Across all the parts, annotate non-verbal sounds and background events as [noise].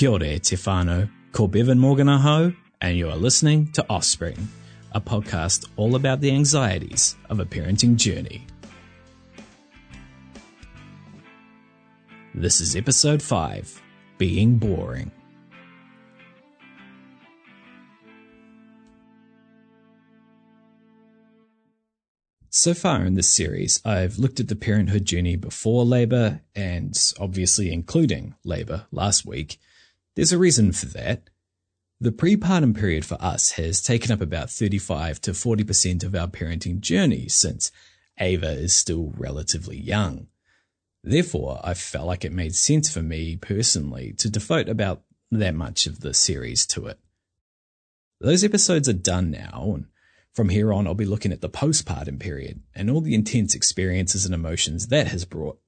Kia ora te whānau, ko Bevan Morgan ahau, and you are listening to Offspring, a podcast all about the anxieties of a parenting journey. This is episode 5, Being Boring. So far in this series, I've looked at the parenthood journey before labour and obviously including labour last week there's a reason for that. The prepartum period for us has taken up about 35 to 40% of our parenting journey since Ava is still relatively young. Therefore, I felt like it made sense for me personally to devote about that much of the series to it. Those episodes are done now, and from here on, I'll be looking at the postpartum period and all the intense experiences and emotions that has brought.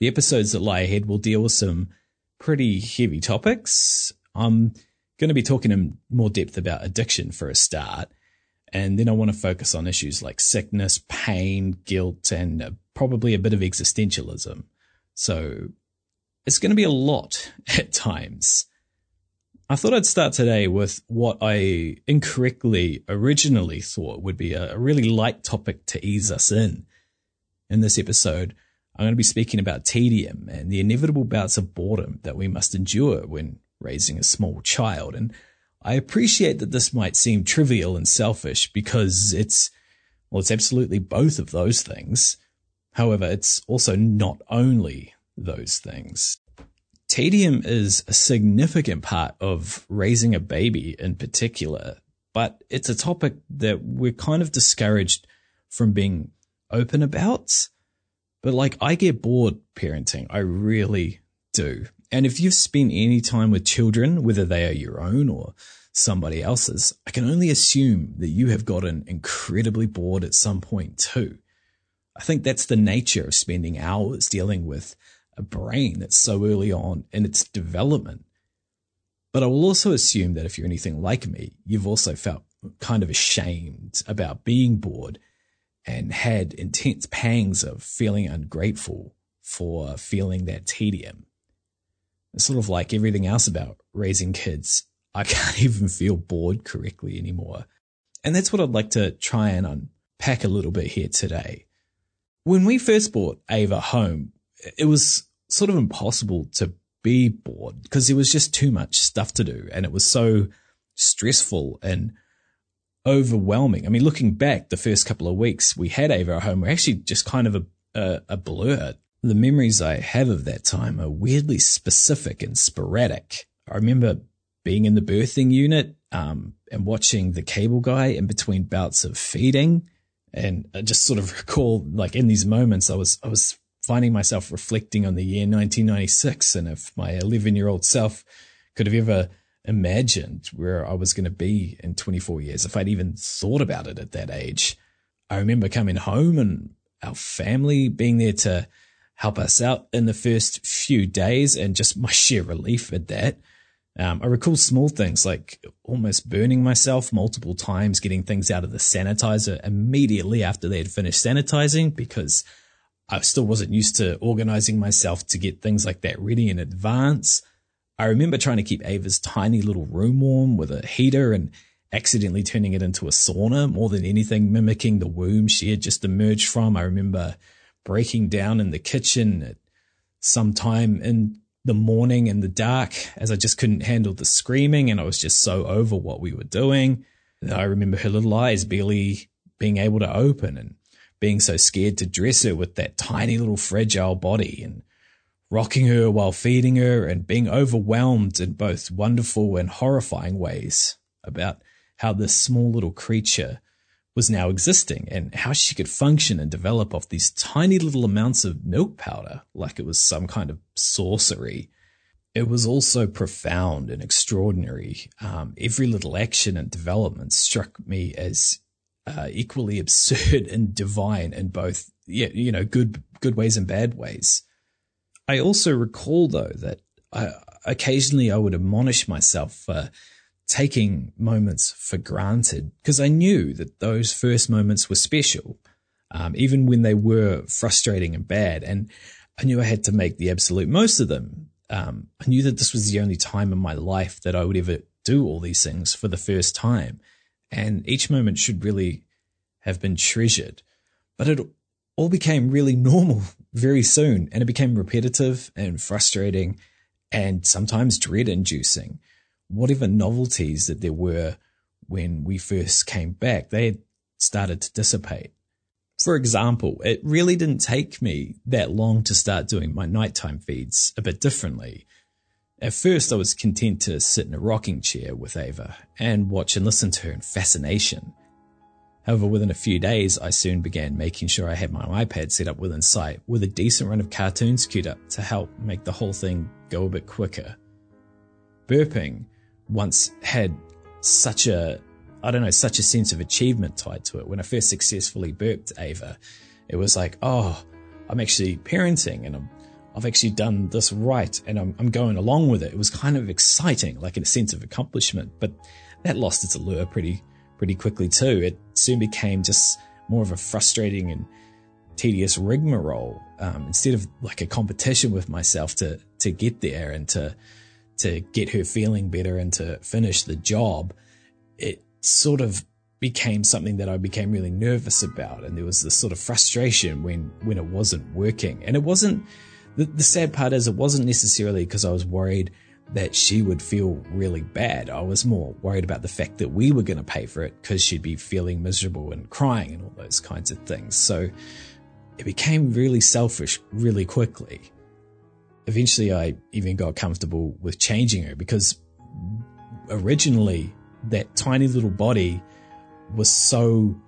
The episodes that lie ahead will deal with some pretty heavy topics. I'm going to be talking in more depth about addiction for a start. And then I want to focus on issues like sickness, pain, guilt, and uh, probably a bit of existentialism. So it's going to be a lot [laughs] at times. I thought I'd start today with what I incorrectly originally thought would be a really light topic to ease us in. In this episode, I'm going to be speaking about tedium and the inevitable bouts of boredom that we must endure when raising a small child. And I appreciate that this might seem trivial and selfish because it's, well, it's absolutely both of those things. However, it's also not only those things. Tedium is a significant part of raising a baby in particular, but it's a topic that we're kind of discouraged from being open about. But like, I get bored parenting. I really do. And if you've spent any time with children, whether they are your own or somebody else's, I can only assume that you have gotten incredibly bored at some point too. I think that's the nature of spending hours dealing with a brain that's so early on in its development. But I will also assume that if you're anything like me, you've also felt kind of ashamed about being bored and had intense pangs of feeling ungrateful for feeling that tedium. It's sort of like everything else about raising kids. I [laughs] can't even feel bored correctly anymore. And that's what I'd like to try and unpack a little bit here today. When we first brought Ava home, it was sort of impossible to be bored because there was just too much stuff to do and it was so stressful and overwhelming. I mean, looking back, the first couple of weeks we had Ava at home were actually just kind of a, a, a blur. The memories I have of that time are weirdly specific and sporadic. I remember being in the birthing unit um, and watching the cable guy in between bouts of feeding. And I just sort of [laughs] recall, like in these moments, I was I was finding myself reflecting on the year 1996, and if my 11 year old self could have ever imagined where I was going to be in 24 years, if I'd even thought about it at that age. I remember coming home and our family being there to help us out in the first few days and just my [laughs] sheer relief at that. Um, I recall small things like almost burning myself multiple times, getting things out of the sanitizer immediately after they had finished sanitizing because I still wasn't used to organizing myself to get things like that ready in advance. I remember trying to keep Ava's tiny little room warm with a heater and accidentally turning it into a sauna more than anything, mimicking the womb she had just emerged from. I remember breaking down in the kitchen at some time in the morning in the dark as I just couldn't handle the screaming and I was just so over what we were doing. I remember her little eyes barely being able to open and being so scared to dress her with that tiny little fragile body and rocking her while feeding her and being overwhelmed in both wonderful and horrifying ways about how this small little creature was now existing and how she could function and develop off these tiny little amounts of milk powder like it was some kind of sorcery. It was also profound and extraordinary. Um, every little action and development struck me as uh, equally absurd [laughs] and divine in both, you know, good good ways and bad ways. I also recall though that I, occasionally I would admonish myself for taking moments for granted because I knew that those first moments were special, um, even when they were frustrating and bad. And I knew I had to make the absolute most of them. Um, I knew that this was the only time in my life that I would ever do all these things for the first time. And each moment should really have been treasured. But it all became really [laughs] normal very soon and it became repetitive and frustrating and sometimes dread inducing whatever novelties that there were when we first came back, they had started to dissipate. For example, it really didn't take me that long to start doing my nighttime feeds a bit differently. At first, I was content to sit in a rocking chair with Ava and watch and listen to her in fascination. However, within a few days, I soon began making sure I had my iPad set up within sight with a decent run of cartoons queued up to help make the whole thing go a bit quicker. Burping once had such a, I don't know, such a sense of achievement tied to it. When I first successfully burped Ava, it was like, oh, I'm actually parenting and I'm, I've actually done this right and I'm, I'm going along with it. It was kind of exciting, like in a sense of accomplishment, but that lost its allure pretty, pretty quickly too. It soon became just more of a frustrating and tedious rigmarole, um, instead of like a competition with myself to, to get there and to, to get her feeling better and to finish the job, it sort of became something that I became really nervous about. And there was this sort of frustration when, when it wasn't working. And it wasn't, the, the sad part is it wasn't necessarily because I was worried that she would feel really bad. I was more worried about the fact that we were going to pay for it because she'd be feeling miserable and crying and all those kinds of things. So it became really selfish really quickly eventually I even got comfortable with changing her because originally that tiny little body was so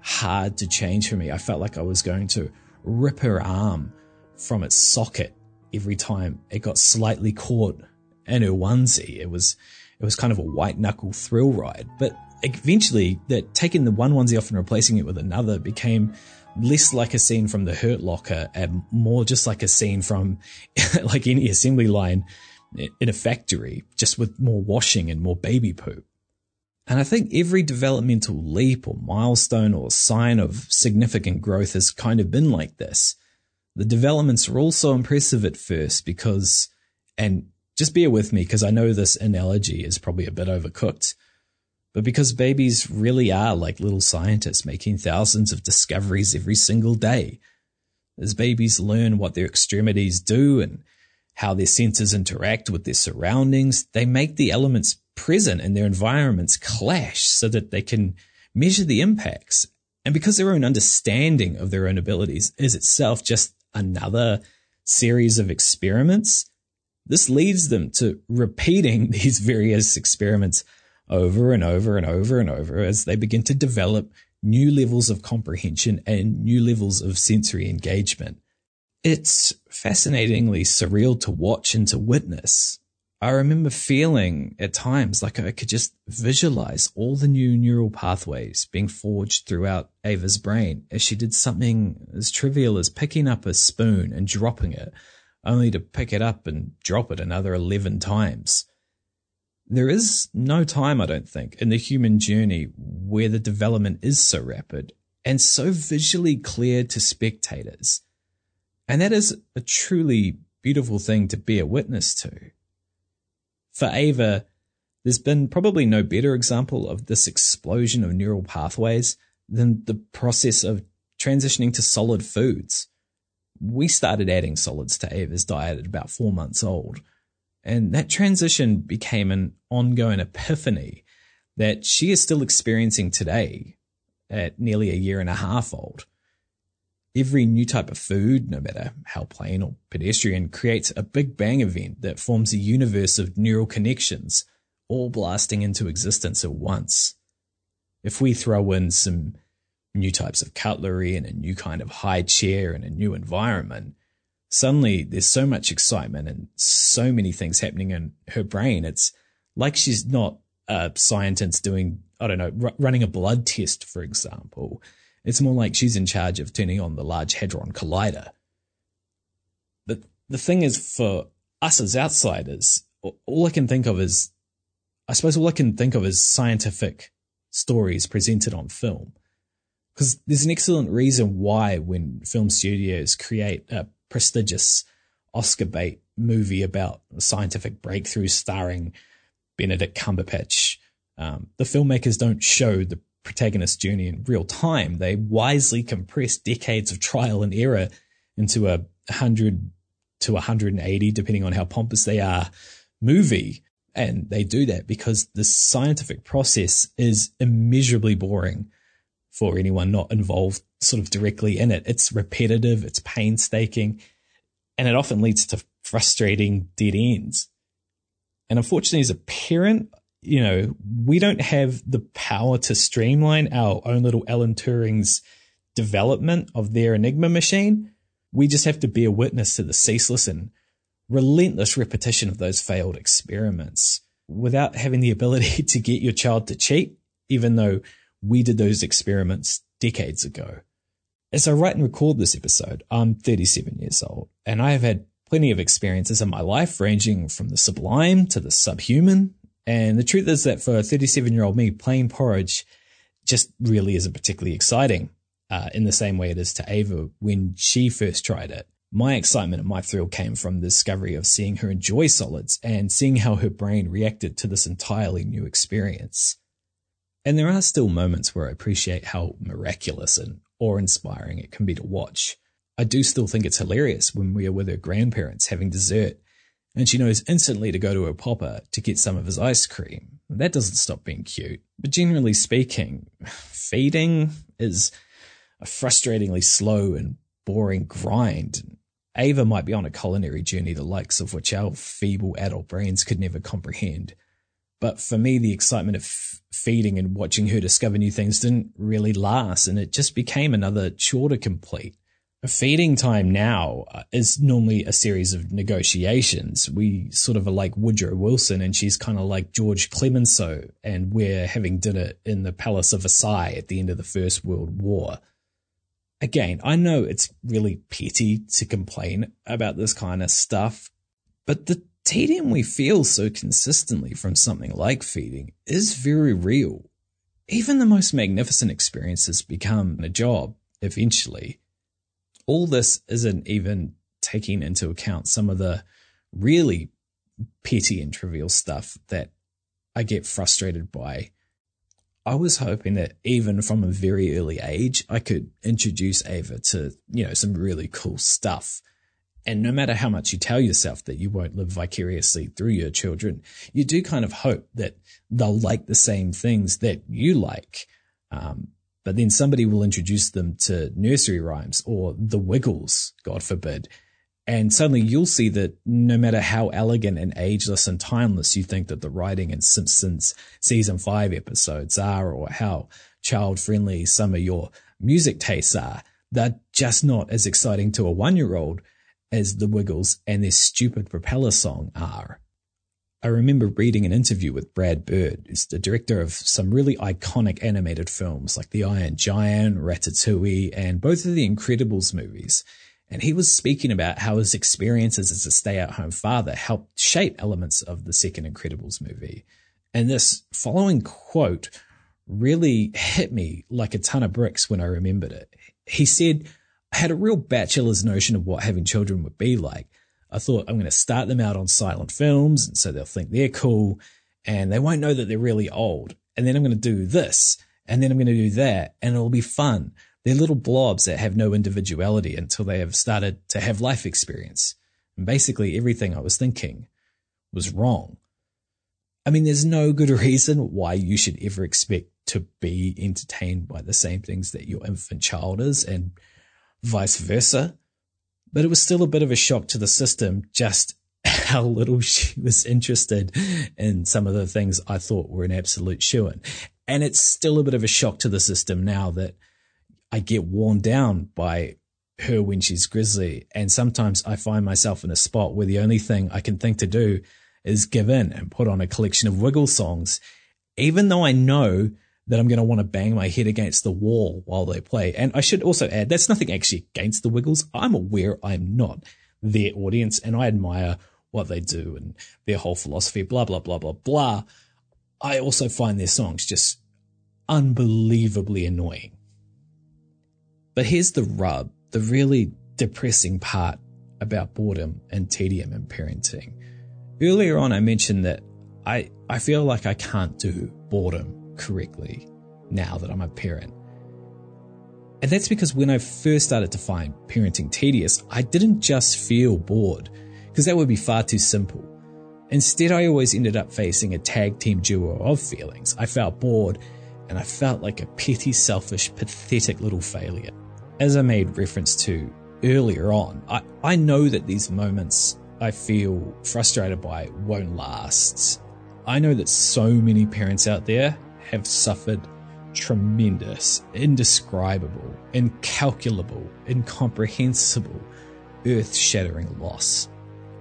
hard to change for me. I felt like I was going to rip her arm from its socket every time it got slightly caught in her onesie. It was, it was kind of a white knuckle thrill ride, but eventually that taking the one onesie off and replacing it with another became less like a scene from the Hurt Locker and more just like a scene from [laughs] like any assembly line in a factory, just with more washing and more baby poop. And I think every developmental leap or milestone or sign of significant growth has kind of been like this. The developments are all so impressive at first because, and just bear with me because I know this analogy is probably a bit overcooked, but because babies really are like little scientists making thousands of discoveries every single day. As babies learn what their extremities do and how their senses interact with their surroundings, they make the elements present in their environments clash so that they can measure the impacts. And because their own understanding of their own abilities is itself just another series of experiments, this leads them to repeating [laughs] these various experiments over and over and over and over as they begin to develop new levels of comprehension and new levels of sensory engagement. It's fascinatingly surreal to watch and to witness. I remember feeling at times like I could just visualize all the new neural pathways being forged throughout Ava's brain as she did something as trivial as picking up a spoon and dropping it, only to pick it up and drop it another 11 times. There is no time, I don't think, in the human journey where the development is so rapid and so visually clear to spectators. And that is a truly beautiful thing to bear witness to. For Ava, there's been probably no better example of this explosion of neural pathways than the process of transitioning to solid foods. We started adding solids to Ava's diet at about four months old. And that transition became an ongoing epiphany that she is still experiencing today at nearly a year and a half old. Every new type of food, no matter how plain or pedestrian, creates a big bang event that forms a universe of neural connections, all blasting into existence at once. If we throw in some new types of cutlery and a new kind of high chair and a new environment, suddenly there's so much excitement and so many things happening in her brain. It's like she's not a scientist doing, I don't know, r- running a blood test, for example. It's more like she's in charge of turning on the Large Hadron Collider. But the thing is, for us as outsiders, all I can think of is, I suppose all I can think of is scientific stories presented on film. Because there's an excellent reason why when film studios create a prestigious Oscar bait movie about scientific breakthrough starring Benedict Cumberbatch, um, the filmmakers don't show the protagonist's journey in real time. They wisely compress decades of trial and error into a 100 to 180, depending on how pompous they are, movie. And they do that because the scientific process is immeasurably boring for anyone not involved sort of directly in it. It's repetitive, it's painstaking, and it often leads to frustrating dead ends. And unfortunately, as a parent, you know, we don't have the power to streamline our own little Alan Turing's development of their Enigma machine. We just have to be a witness to the ceaseless and relentless repetition of those failed experiments without having the ability [laughs] to get your child to cheat, even though we did those experiments decades ago. As I write and record this episode, I'm 37 years old and I have had plenty of experiences in my life ranging from the sublime to the subhuman and the truth is that for a 37 year old me, plain porridge just really isn't particularly exciting uh, in the same way it is to Ava when she first tried it. My excitement and my thrill came from the discovery of seeing her enjoy solids and seeing how her brain reacted to this entirely new experience. And there are still moments where I appreciate how miraculous and awe inspiring it can be to watch. I do still think it's hilarious when we are with her grandparents having dessert and she knows instantly to go to her popper to get some of his ice cream. That doesn't stop being cute. But generally speaking, [sighs] feeding is a frustratingly slow and boring grind. Ava might be on a culinary journey the likes of which our feeble adult brains could never comprehend. But for me, the excitement of feeding and watching her discover new things didn't really last, and it just became another chore to complete feeding time now uh, is normally a series of negotiations. We sort of are like Woodrow Wilson and she's kind of like George Clemenceau and we're having dinner in the Palace of Versailles at the end of the First World War. Again, I know it's really petty to complain about this kind of stuff, but the tedium we feel so consistently from something like feeding is very real. Even the most magnificent experiences become a job eventually all this isn't even taking into account some of the really petty and trivial stuff that I get frustrated by. I was hoping that even from a very early age, I could introduce Ava to, you know, some really cool stuff. And no matter how much you tell yourself that you won't live vicariously through your children, you do kind of hope that they'll like the same things that you like. Um, but then somebody will introduce them to nursery rhymes or the Wiggles, God forbid. And suddenly you'll see that no matter how elegant and ageless and timeless you think that the writing in Simpsons season five episodes are, or how child friendly some of your music tastes are, they're just not as exciting to a one year old as the Wiggles and their stupid propeller song are. I remember reading an interview with Brad Bird, who's the director of some really iconic animated films like The Iron Giant, Ratatouille, and both of the Incredibles movies. And he was speaking about how his experiences as a stay at home father helped shape elements of the second Incredibles movie. And this following quote really hit me like a ton of bricks when I remembered it. He said, I had a real bachelor's notion of what having children would be like. I thought I'm going to start them out on silent films. And so they'll think they're cool and they won't know that they're really old. And then I'm going to do this and then I'm going to do that and it'll be fun. They're little blobs that have no individuality until they have started to have life experience. And basically everything I was thinking was wrong. I mean, there's no good [laughs] reason why you should ever expect to be entertained by the same things that your infant child is and vice versa. But it was still a bit of a shock to the system just [laughs] how little she was interested in some of the things I thought were an absolute shoe in. And it's still a bit of a shock to the system now that I get worn down by her when she's grizzly. And sometimes I find myself in a spot where the only thing I can think to do is give in and put on a collection of Wiggle songs, even though I know that I'm going to want to bang my head against the wall while they play. And I should also add, that's nothing actually against the Wiggles. I'm aware I'm not their audience and I admire what they do and their whole philosophy, blah, blah, blah, blah, blah. I also find their songs just unbelievably annoying. But here's the rub, the really depressing part about boredom and tedium and parenting. Earlier on, I mentioned that I, I feel like I can't do boredom correctly now that I'm a parent. And that's because when I first started to find parenting tedious, I didn't just feel bored, because that would be far too simple. Instead, I always ended up facing a tag team duo of feelings. I felt bored, and I felt like a petty, selfish, pathetic little failure. As I made reference to earlier on, I, I know that these moments I feel frustrated by won't last. I know that so many parents out there have suffered tremendous, indescribable, incalculable, incomprehensible, earth shattering loss.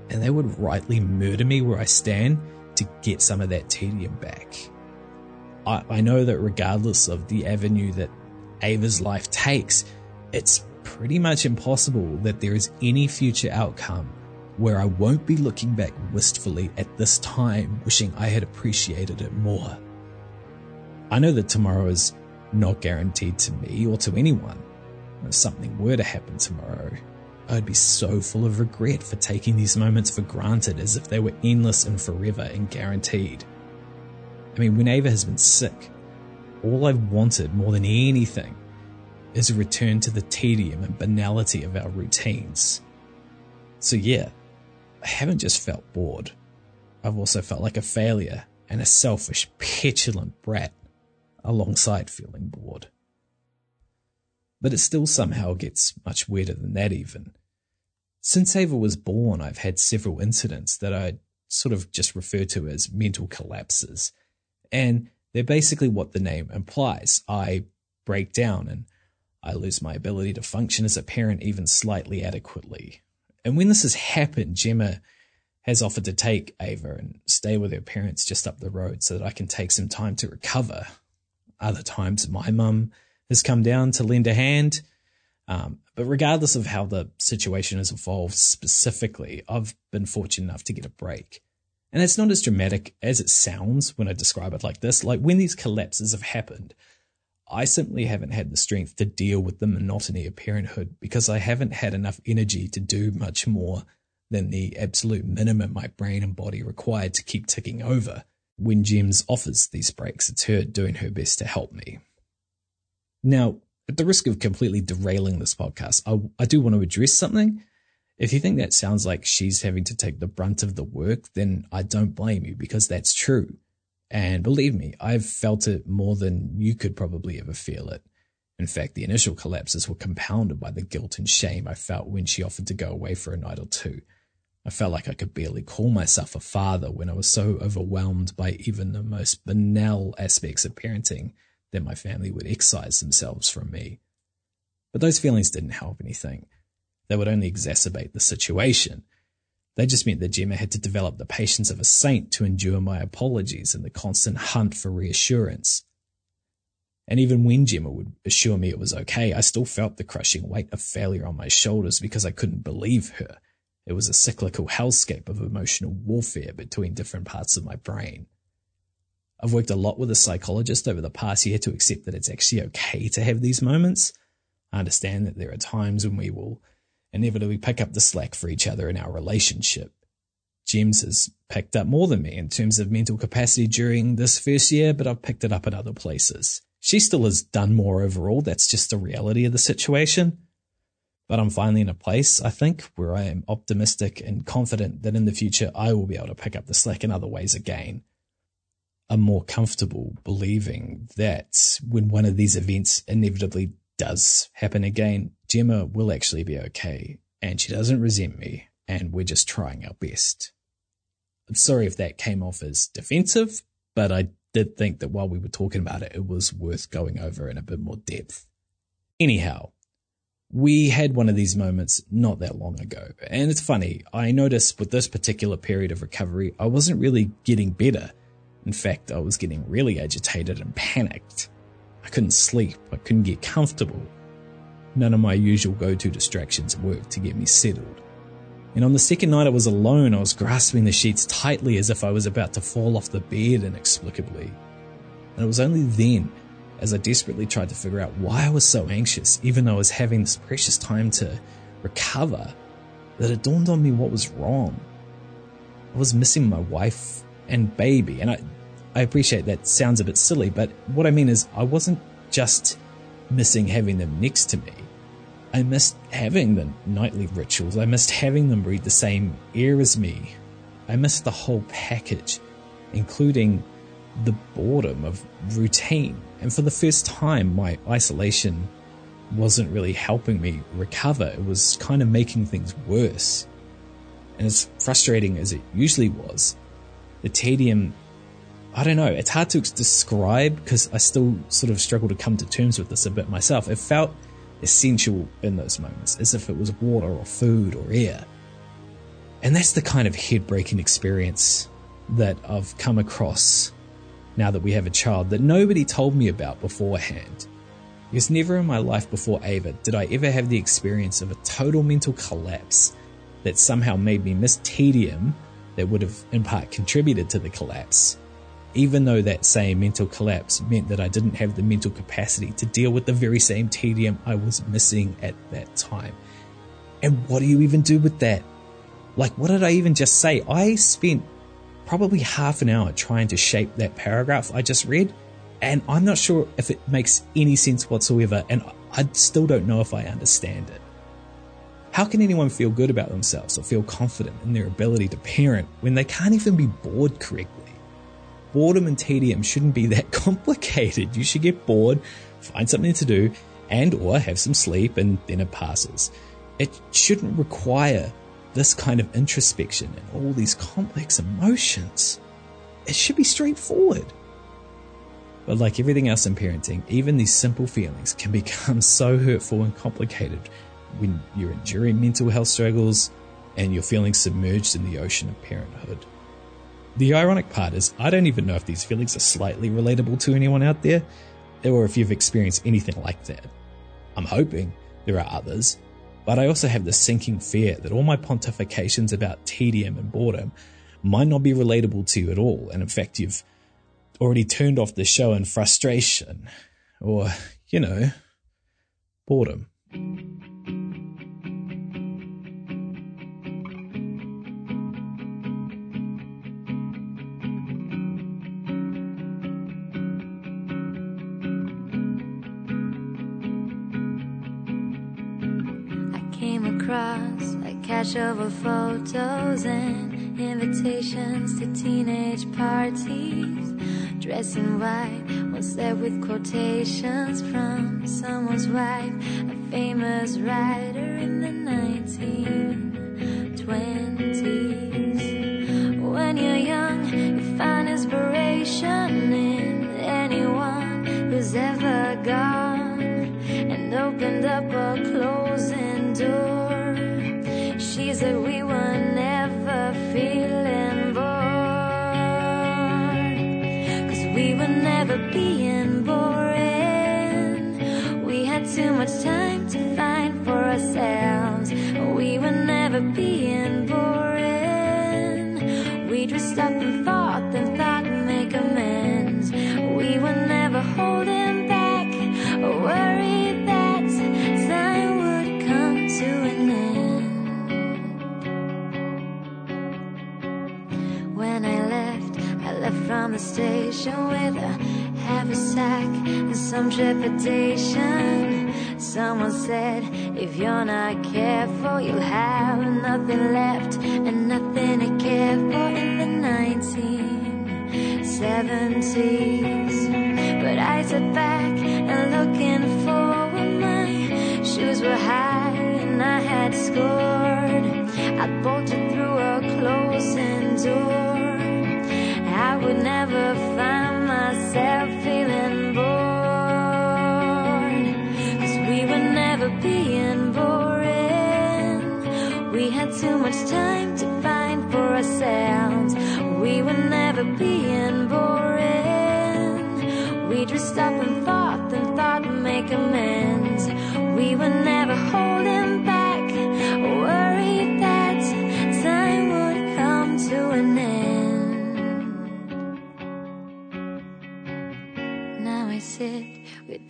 And they would rightly murder me where I stand to get some of that tedium back. I, I know that regardless of the avenue that Ava's life takes, it's pretty much impossible that there is any future outcome where I won't be looking back wistfully at this time, wishing I had appreciated it more. I know that tomorrow is not guaranteed to me or to anyone. If something were to happen tomorrow, I'd be so full of regret for taking these moments for granted as if they were endless and forever and guaranteed. I mean, when Ava has been sick, all I've wanted more than anything is a return to the tedium and banality of our routines. So, yeah, I haven't just felt bored. I've also felt like a failure and a selfish, petulant brat alongside feeling bored. But it still somehow gets much weirder than that, even. Since Ava was born, I've had several incidents that I sort of just refer to as mental collapses. And they're basically what the name implies. I break down and I lose my ability to function as a parent even slightly adequately. And when this has happened, Gemma has offered to take Ava and stay with her parents just up the road so that I can take some time to recover. Other times, my mum has come down to lend a hand. Um, but regardless of how the situation has evolved specifically, I've been fortunate enough to get a break. And it's not as dramatic as it sounds when I describe it like this. Like when these collapses have happened, I simply haven't had the strength to deal with the monotony of parenthood because I haven't had enough energy to do much more than the absolute minimum my brain and body required to keep ticking over. When Gems offers these breaks, it's her doing her best to help me. Now, at the risk of completely derailing this podcast, I, I do want to address something. If you think that sounds like she's having to take the brunt of the work, then I don't blame you because that's true. And believe me, I've felt it more than you could probably ever feel it. In fact, the initial collapses were compounded by the guilt and shame I felt when she offered to go away for a night or two. I felt like I could barely call myself a father when I was so overwhelmed by even the most banal aspects of parenting that my family would excise themselves from me. But those feelings didn't help anything. They would only exacerbate the situation. They just meant that Gemma had to develop the patience of a saint to endure my apologies and the constant hunt for reassurance. And even when Gemma would assure me it was okay, I still felt the crushing weight of failure on my shoulders because I couldn't believe her. It was a cyclical hellscape of emotional warfare between different parts of my brain. I've worked a lot with a psychologist over the past year to accept that it's actually okay to have these moments. I understand that there are times when we will inevitably pick up the slack for each other in our relationship. Gems has picked up more than me in terms of mental capacity during this first year, but I've picked it up in other places. She still has done more overall. That's just the reality of the situation. But I'm finally in a place, I think, where I am optimistic and confident that in the future I will be able to pick up the slack in other ways again. I'm more comfortable believing that when one of these events inevitably does happen again, Gemma will actually be okay and she doesn't resent me and we're just trying our best. I'm sorry if that came off as defensive, but I did think that while we were talking about it, it was worth going over in a bit more depth. Anyhow, we had one of these moments not that long ago. And it's funny, I noticed with this particular period of recovery, I wasn't really getting better. In fact, I was getting really agitated and panicked. I couldn't sleep, I couldn't get comfortable. None of my usual go to distractions worked to get me settled. And on the second night I was alone, I was grasping the sheets tightly as if I was about to fall off the bed inexplicably. And it was only then, as I desperately tried to figure out why I was so anxious, even though I was having this precious time to recover, that it dawned on me what was wrong. I was missing my wife and baby, and I, I appreciate that sounds a bit silly, but what I mean is I wasn't just missing having them next to me. I missed having the nightly rituals. I missed having them breathe the same air as me. I missed the whole package, including the boredom of routine. And for the first time, my isolation wasn't really helping me recover. It was kind of making things worse. And as frustrating as it usually was, the tedium, I don't know, it's hard to describe because I still sort of struggle to come to terms with this a bit myself. It felt essential in those moments, as if it was water or food or air. And that's the kind of head breaking experience that I've come across now that we have a child that nobody told me about beforehand. Because never in my life before Ava did I ever have the experience of a total mental collapse that somehow made me miss tedium that would have in part contributed to the collapse even though that same mental collapse meant that I didn't have the mental capacity to deal with the very same tedium I was missing at that time. And what do you even do with that? Like, what did I even just say? I spent probably half an hour trying to shape that paragraph I just read, and I'm not sure if it makes any sense whatsoever, and I still don't know if I understand it. How can anyone feel good about themselves or feel confident in their ability to parent when they can't even be bored correctly? boredom and tedium shouldn't be that [laughs] complicated. You should get bored, find something to do, and or have some sleep and then it passes. It shouldn't require this kind of introspection and all these complex emotions. It should be straightforward. But like everything else in parenting, even these simple feelings can [laughs] become so hurtful and complicated when you're enduring mental health struggles and you're feeling submerged in the ocean of parenthood. The ironic part is, I don't even know if these feelings are slightly relatable to anyone out there, or if you've experienced anything like that. I'm hoping there are others, but I also have the sinking fear that all my pontifications about tedium and boredom might not be relatable to you at all, and in fact, you've already turned off the show in frustration, or, you know, boredom. Cache of photos and invitations to teenage parties. Dressed in white, one set with quotations from someone's wife, a famous writer in the 1920s. When you're young, you find inspiration in anyone who's ever gone and opened up Up and thought and make amends. We were never holding back or worried. That time would come to an end. When I left, I left from the station with a heavy sack and some trepidation. Someone said, if you're not careful, you'll have nothing left and nothing to care for 1970s. But I sat back and looking forward, my shoes were high and I had scored. I bolted through a closing door. I would never find myself feeling bored. Cause we were never being boring. We had too much time to find for ourselves. We were never being boring. Just stopped and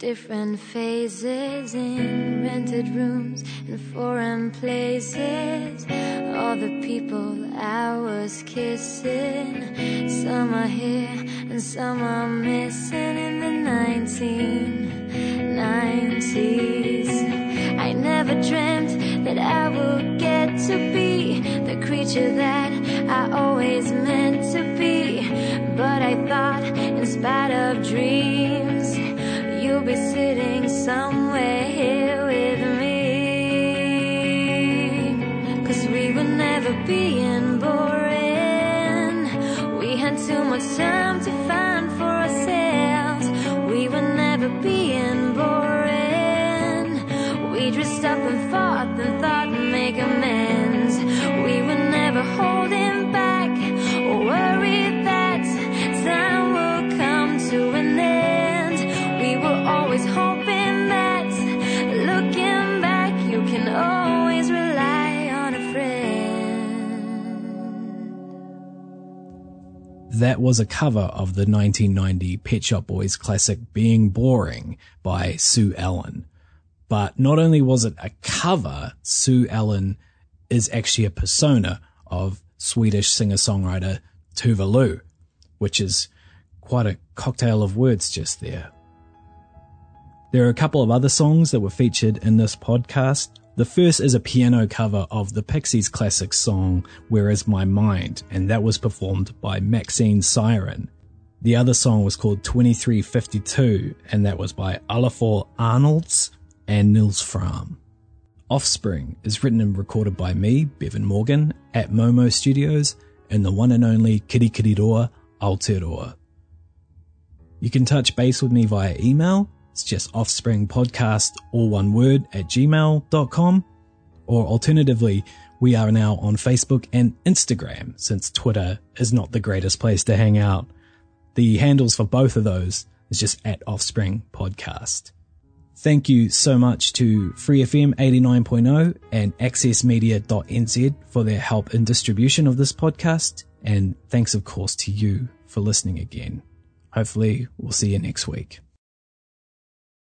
different phases in rented rooms in foreign places. All the people I was kissing, some are here and some are missing in the 1990s. I never dreamt that I would get to be the creature that I always meant to be. But I thought, in spite of dreams, be sitting somewhere here That was a cover of the 1990 Pet Shop Boys classic Being Boring by Sue Ellen. But not only was it a cover, Sue Ellen is actually a persona of Swedish singer-songwriter Tuva Lu, which is quite a cocktail of words just there. There are a couple of other songs that were featured in this podcast. The first is a piano cover of the Pixies classic song Where Is My Mind, and that was performed by Maxence Cyrin. The other song was called 2352, and that was by Olafur Arnalds and Nils Frahm. Offspring is written and recorded by me, Bevan Morgan, at Momo Studios in the one and only Kirikiriroa, Aotearoa. You can touch base with me via email. It's just offspringpodcast, all one word, at gmail.com. Or alternatively, we are now on Facebook and Instagram since Twitter is not the greatest place to hang out. The handles for both of those is just at Offspring Podcast. Thank you so much to FreeFM 89.0 and accessmedia.nz for their help in distribution of this podcast. And thanks, of course, to you for listening again. Hopefully, we'll see you next week.